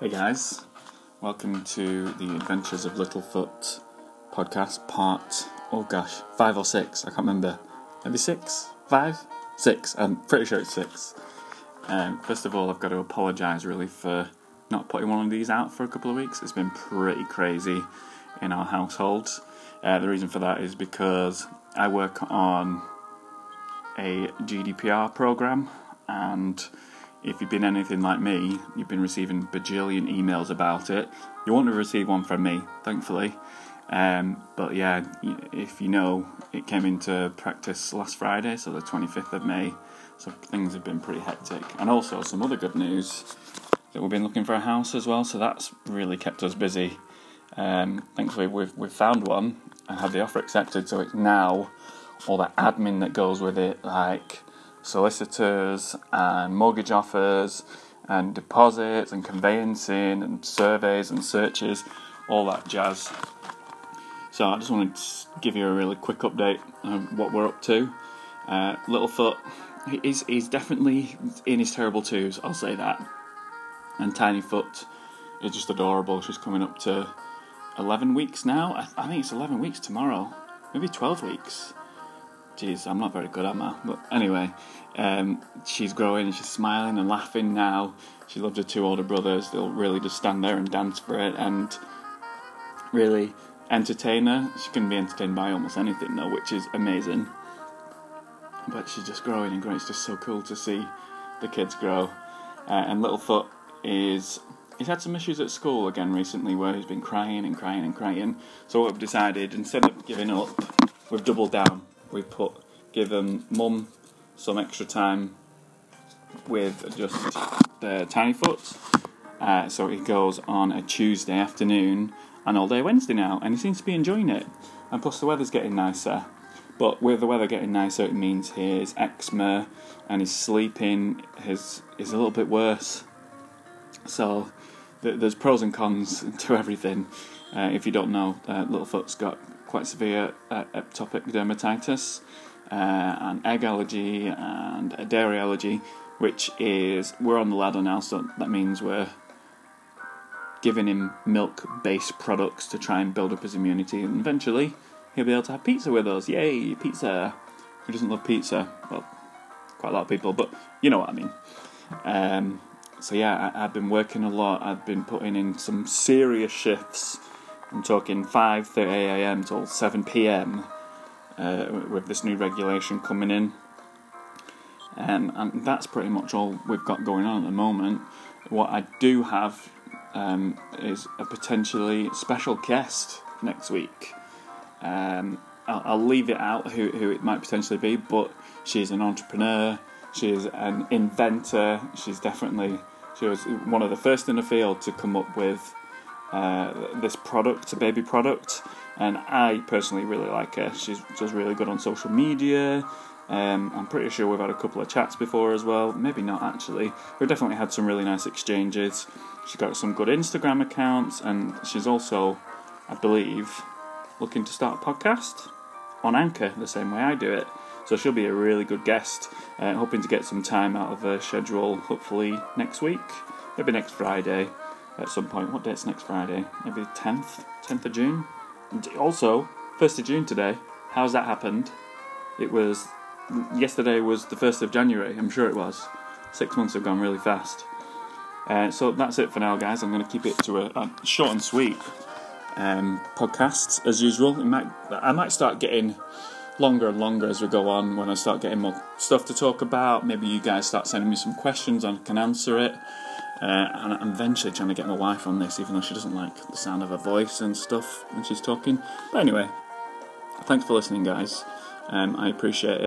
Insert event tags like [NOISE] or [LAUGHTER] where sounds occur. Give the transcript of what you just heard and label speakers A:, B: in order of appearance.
A: Hey guys, welcome to the Adventures of Littlefoot podcast, part, oh gosh, five or six, I can't remember. Maybe six? Five? Six, I'm pretty sure it's six. Um, first of all, I've got to apologise really for not putting one of these out for a couple of weeks. It's been pretty crazy in our household. Uh, the reason for that is because I work on a GDPR program and if you've been anything like me, you've been receiving bajillion emails about it. You won't have received one from me, thankfully. Um, but yeah, if you know, it came into practice last Friday, so the 25th of May. So things have been pretty hectic. And also, some other good news that we've been looking for a house as well, so that's really kept us busy. Um, thankfully, we've, we've found one and had the offer accepted, so it's now all that admin that goes with it, like solicitors and mortgage offers and deposits and conveyancing and surveys and searches, all that jazz. So I just wanted to give you a really quick update on what we're up to. Uh, Littlefoot, he's, he's definitely in his terrible twos, I'll say that. And Tinyfoot is just adorable. She's coming up to 11 weeks now. I, I think it's 11 weeks tomorrow, maybe 12 weeks. Jeez, I'm not very good at math, but anyway, um, she's growing she's smiling and laughing now. She loves her two older brothers. They'll really just stand there and dance for it and really entertain her. She can be entertained by almost anything though, which is amazing. But she's just growing and growing. It's just so cool to see the kids grow. Uh, and Littlefoot is he's had some issues at school again recently where he's been crying and crying and crying. So what we've decided, instead of giving up, we've doubled down we put given mum some extra time with just the Tinyfoot. Uh, so he goes on a Tuesday afternoon and all day Wednesday now, and he seems to be enjoying it. And plus, the weather's getting nicer. But with the weather getting nicer, it means his eczema and his sleeping is is a little bit worse. So th- there's pros and cons [LAUGHS] to everything. Uh, if you don't know, uh, Littlefoot's got quite severe uh, atopic dermatitis, uh, and egg allergy, and a dairy allergy, which is we're on the ladder now, so that means we're giving him milk-based products to try and build up his immunity, and eventually he'll be able to have pizza with us. Yay, pizza! Who doesn't love pizza? Well, quite a lot of people, but you know what I mean. Um, so yeah, I, have been working a lot. I've been putting in some serious shifts I'm talking 5:30 a.m. till 7 p.m. Uh, with this new regulation coming in, um, and that's pretty much all we've got going on at the moment. What I do have um, is a potentially special guest next week. Um, I'll, I'll, leave it out who, who it might potentially be, but she's an entrepreneur, she's an inventor, she's definitely she was one of the first in the field to come up with uh, this product, a baby product, and I personally really like her. She's just really good on social media. Um, I'm pretty sure we've had a couple of chats before as well. Maybe not actually. We've definitely had some really nice exchanges. She's got some good Instagram accounts, and she's also, I believe, looking to start a podcast on Anchor the same way I do it. So she'll be a really good guest. Uh, hoping to get some time out of her schedule, hopefully next week, maybe next Friday at some point. What date's next Friday? Maybe the 10th? 10th of June? And also, 1st of June today. How's that happened? It was. Yesterday was the 1st of January, I'm sure it was. Six months have gone really fast. Uh, so that's it for now, guys. I'm going to keep it to a, a short and sweet um, podcast as usual. Might, I might start getting longer and longer as we go on when I start getting more stuff to talk about. Maybe you guys start sending me some questions, I can answer it. Uh, and I'm eventually trying to get my wife on this, even though she doesn't like the sound of her voice and stuff when she's talking. But anyway, thanks for listening, guys. Um, I appreciate it.